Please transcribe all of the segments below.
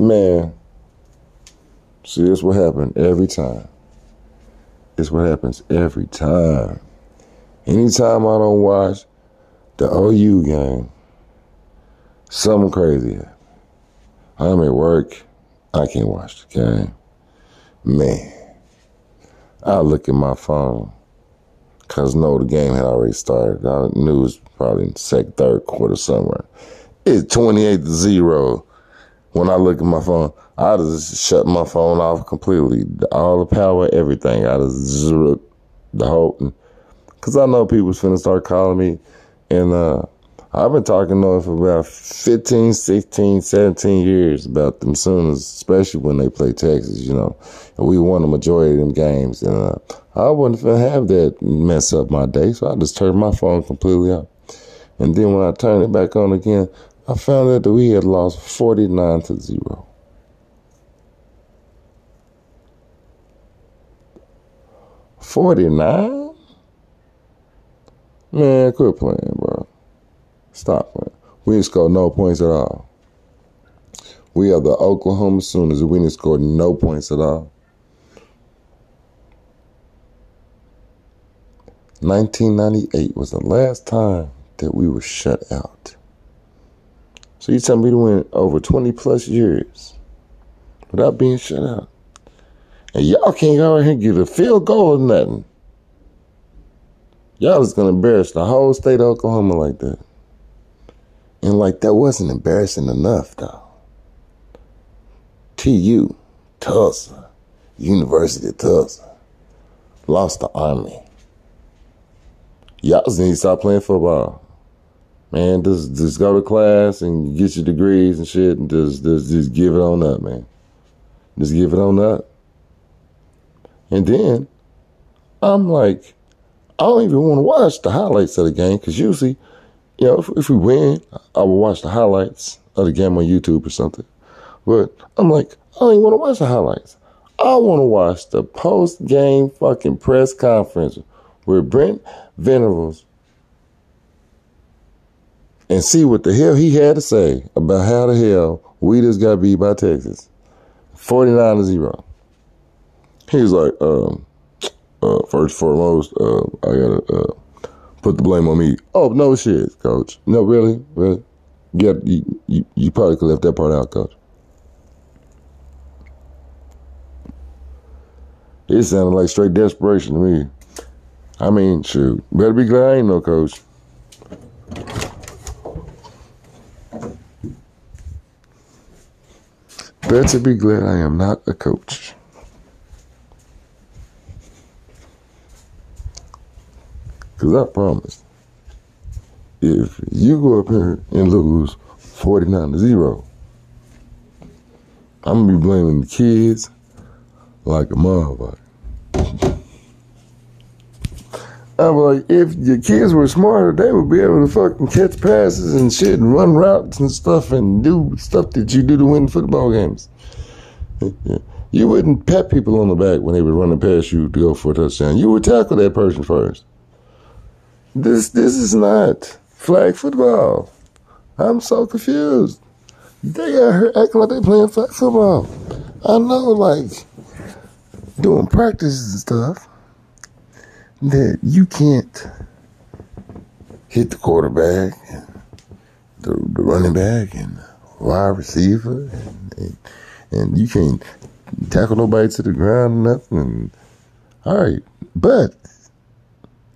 Man, see, this what happened every time. This what happens every time. Anytime I don't watch the OU game, something crazy. I'm at work, I can't watch the game. Man, I look at my phone because no, the game had already started. I knew it was probably second, third quarter somewhere. It's 28 to 0. When I look at my phone, I just shut my phone off completely. All the power, everything. I just zero the whole. Because I know people's finna start calling me. And uh, I've been talking to them for about 15, 16, 17 years about them Sooners, especially when they play Texas, you know. And we won the majority of them games. And uh, I wouldn't finna have that mess up my day. So I just turned my phone completely off. And then when I turn it back on again, I found out that we had lost 49 to 0. Forty-nine? Man, quit playing, bro. Stop playing. We didn't score no points at all. We are the Oklahoma Sooners. We didn't score no points at all. 1998 was the last time that we were shut out. So you tell me to win over 20 plus years without being shut out. And y'all can't go out here and get a field goal or nothing. Y'all is gonna embarrass the whole state of Oklahoma like that. And like that wasn't embarrassing enough though. TU, Tulsa, University of Tulsa, lost the Army. Y'all just need to stop playing football. Man, just just go to class and get your degrees and shit and just just just give it on up, man. Just give it on up. And then I'm like, I don't even want to watch the highlights of the game because usually, you know, if, if, we win, I will watch the highlights of the game on YouTube or something. But I'm like, I don't even want to watch the highlights. I want to watch the post game fucking press conference where Brent Venables and see what the hell he had to say about how the hell we just got beat by Texas. 49 to 0. He was like, um, uh, first and foremost, uh, I gotta uh, put the blame on me. Oh, no shit, coach. No, really? Really? Yeah, you, you, you probably could have left that part out, coach. It sounded like straight desperation to me. I mean, shoot, better be glad I ain't no coach. Better be glad I am not a coach. Because I promise, if you go up here and lose 49 to 0, I'm going to be blaming the kids like a motherfucker. I'm like, if your kids were smarter, they would be able to fucking catch passes and shit and run routes and stuff and do stuff that you do to win football games. you wouldn't pat people on the back when they were running past you to go for a touchdown. You would tackle that person first. This this is not flag football. I'm so confused. They got her acting like they playing flag football. I know, like doing practices and stuff that you can't hit the quarterback, the, the running back, and wide receiver, and, and, and, you can't tackle nobody to the ground nothing. All right, but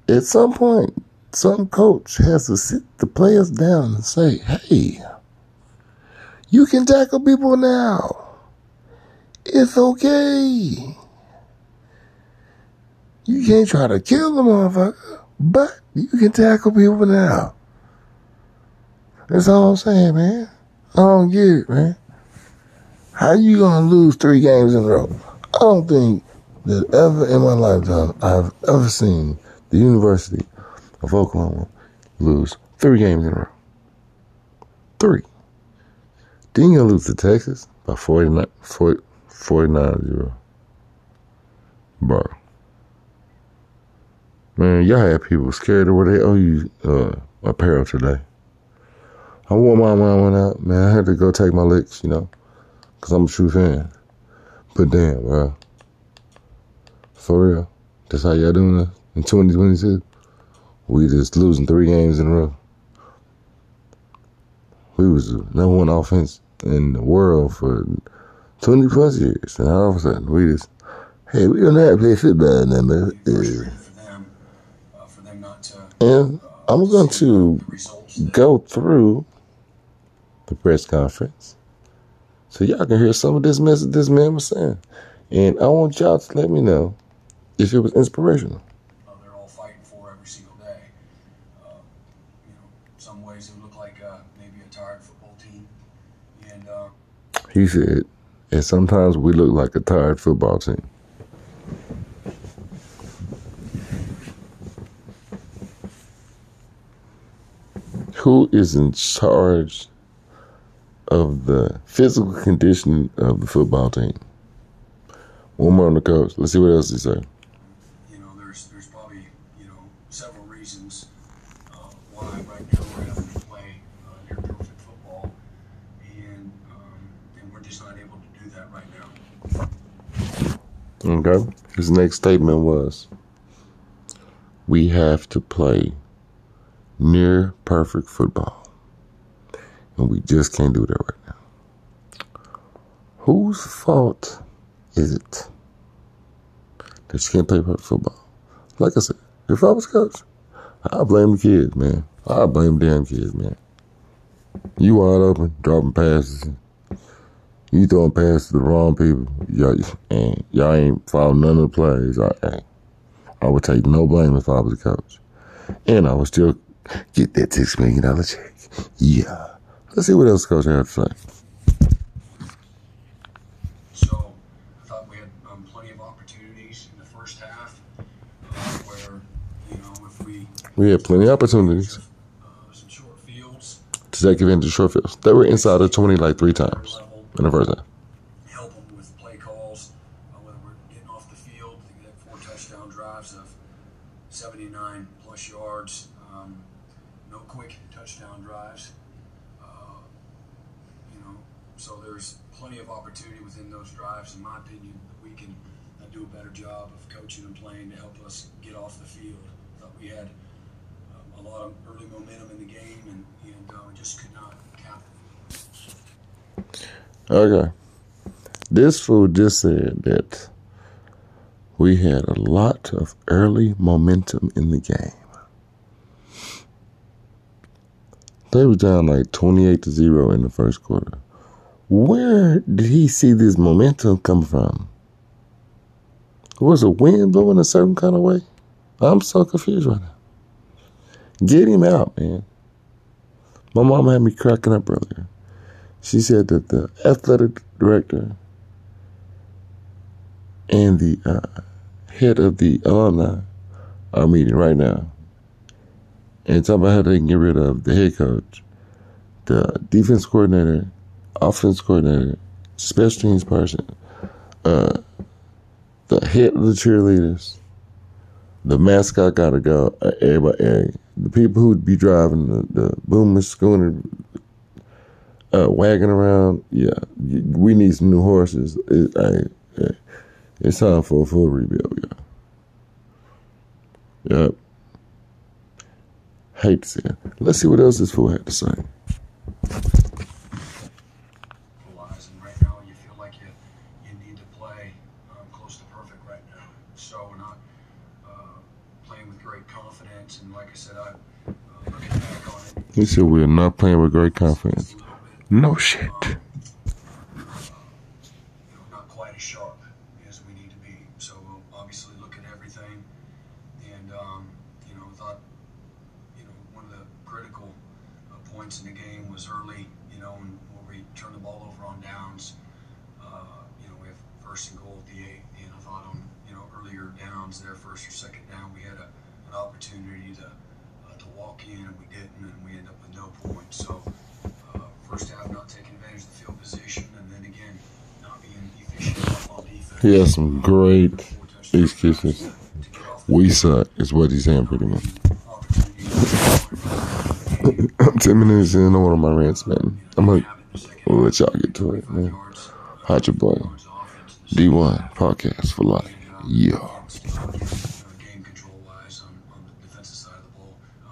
at some point, some coach has to sit the players down and say, "Hey, you can tackle people now. It's okay." You can't try to kill the motherfucker, but you can tackle people now. That's all I'm saying, man. I don't get it, man. How you gonna lose three games in a row? I don't think that ever in my lifetime I've ever seen the University of Oklahoma lose three games in a row. Three. Then you lose to Texas by 49, 40, 49 0. Bro. Man, y'all had people scared of where they OU uh, apparel today. I wore my mom went out, man. I had to go take my licks, you know, because I'm a true fan. But damn, bro. For real. That's how y'all doing in 2022? We just losing three games in a row. We was the number one offense in the world for 20 plus years. And all of a sudden, we just, hey, we don't have to play football now, man. And I'm going to go through the press conference so y'all can hear some of this message this man was saying. And I want y'all to let me know if it was inspirational. Uh, they're all fighting for every single day. Uh, you know, some ways it look like uh, maybe a tired football team. And uh, he said, and sometimes we look like a tired football team. Is in charge of the physical condition of the football team? One more on the coach. Let's see what else he said. you know, there's there's probably you know several reasons uh, why right now we're having to play uh, near perfect football, and um, and we're just not able to do that right now. Okay. His next statement was We have to play near perfect football. And we just can't do that right now. Whose fault is it that you can't play perfect football? Like I said, if I was coach, I blame the kids, man. I blame damn kids, man. You wide open, dropping passes. You throwing passes to the wrong people. Y'all, and y'all ain't following none of the plays. I, I would take no blame if I was a coach. And I would still get that $6 million check. Yeah. Let's see what else Coach had to say. So I thought we had um, plenty of opportunities in the first half, uh, where you know if we We had plenty of opportunities uh, some short fields, to take advantage of short fields. They were inside of 20 like three times level, in the first half. help them with play calls, uh, whether we're getting off the field. They had four touchdown drives of 79 plus yards, um, no quick touchdown drives. Uh, you know, so there's plenty of opportunity within those drives, in my opinion, that we can uh, do a better job of coaching and playing to help us get off the field. I Thought we had um, a lot of early momentum in the game, and, and uh, just could not cap. Okay. This fool just said that we had a lot of early momentum in the game. They were down like 28 to 0 in the first quarter. Where did he see this momentum come from? Was a wind blowing a certain kind of way? I'm so confused right now. Get him out, man. My mom had me cracking up earlier. She said that the athletic director and the uh, head of the alumni are meeting right now and talking about how they can get rid of the head coach, the defense coordinator, offense coordinator, special teams person, uh, the head of the cheerleaders, the mascot gotta go. Uh, everybody, uh, the people who'd be driving the, the boomer schooner, uh, wagging around. Yeah, we need some new horses. It, I, uh, it's time for a full rebuild, yeah. Yep. Hate to it. Let's see what else this fool had to say. equalize, and right now you feel like you you need to play close to perfect right now. So we're not uh, playing with great confidence, and like I said, I looking back on it, He said we're not playing with great confidence. a little bit, No shit. you know, not quite as sharp as we need to be. So we'll obviously look at everything, and um, you know, thought you know one of the critical uh, points in the game was early. You know, when, where we turned the ball over on downs. Uh, you know, we have first and goal at the eight, and I thought on you know earlier downs there, first or second down, we had a, an opportunity to uh, to walk in, and we didn't, and we ended up with no points. So uh, first half not taking advantage of the field position, and then again not being efficient on defense. He has some great excuses. drives to get off the We suck, is what he's saying pretty much. I'm 10 minutes in on one of my rants, man. I'm gonna we'll let y'all get to it, man. Hydra Boy. D1 Podcast for Life. Yeah.